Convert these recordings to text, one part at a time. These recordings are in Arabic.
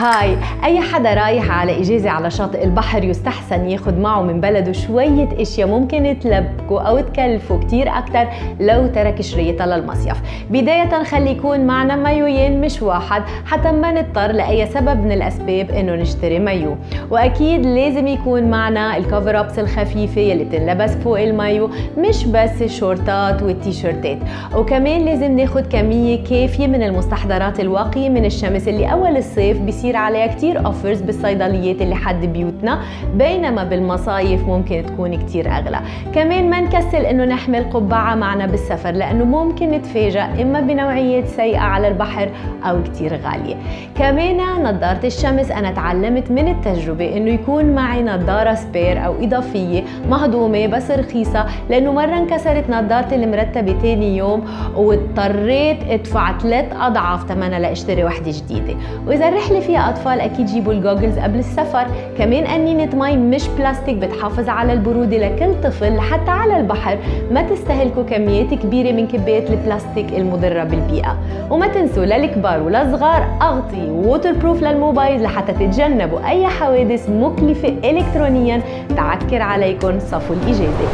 هاي أي حدا رايح على إجازة على شاطئ البحر يستحسن ياخد معه من بلده شوية أشياء ممكن تلبكه أو تكلفه كتير أكتر لو ترك شريطها للمصيف. بداية خلي يكون معنا مايوين مش واحد حتى ما نضطر لأي سبب من الأسباب إنه نشتري مايو. وأكيد لازم يكون معنا الكفر أبس الخفيفة يلي بتنلبس فوق المايو مش بس الشورتات والتيشيرتات. وكمان لازم ناخد كمية كافية من المستحضرات الواقية من الشمس اللي أول الصيف بيصير بيصير عليها كتير offers بالصيدليات اللي حد بيوتنا بينما بالمصايف ممكن تكون كتير أغلى. كمان ما نكسل إنه نحمل قبعة معنا بالسفر لأنه ممكن نتفاجأ إما بنوعيات سيئة على البحر أو كتير غالية. كمان نظارة الشمس أنا تعلمت من التجربة إنه يكون معي نظارة spare أو إضافية مهضومة بس رخيصة لأنه مرة انكسرت نظارتي المرتبة تاني يوم واضطريت أدفع ثلاث أضعاف ثمنها لأشتري وحدة جديدة. وإذا الرحلة فيها أطفال أكيد جيبوا ال goggles قبل السفر. كمان قنينة مي مش بلاستيك بتحافظ على البرودة لكل طفل حتى على البحر. ما تستهلكوا كميات كبيرة من كبايات البلاستيك المضرة بالبيئة. وما تنسوا للكبار وللصغار أغطي waterproof للموبايل لحتى تتجنبوا أي حوادث مكلفة الكترونيا. تعكر عليكم صفو الاجازه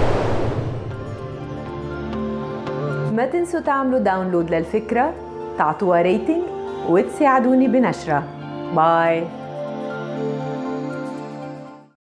ما تنسوا تعملوا download للفكرة تعطوها rating وتساعدوني بنشرها Bye.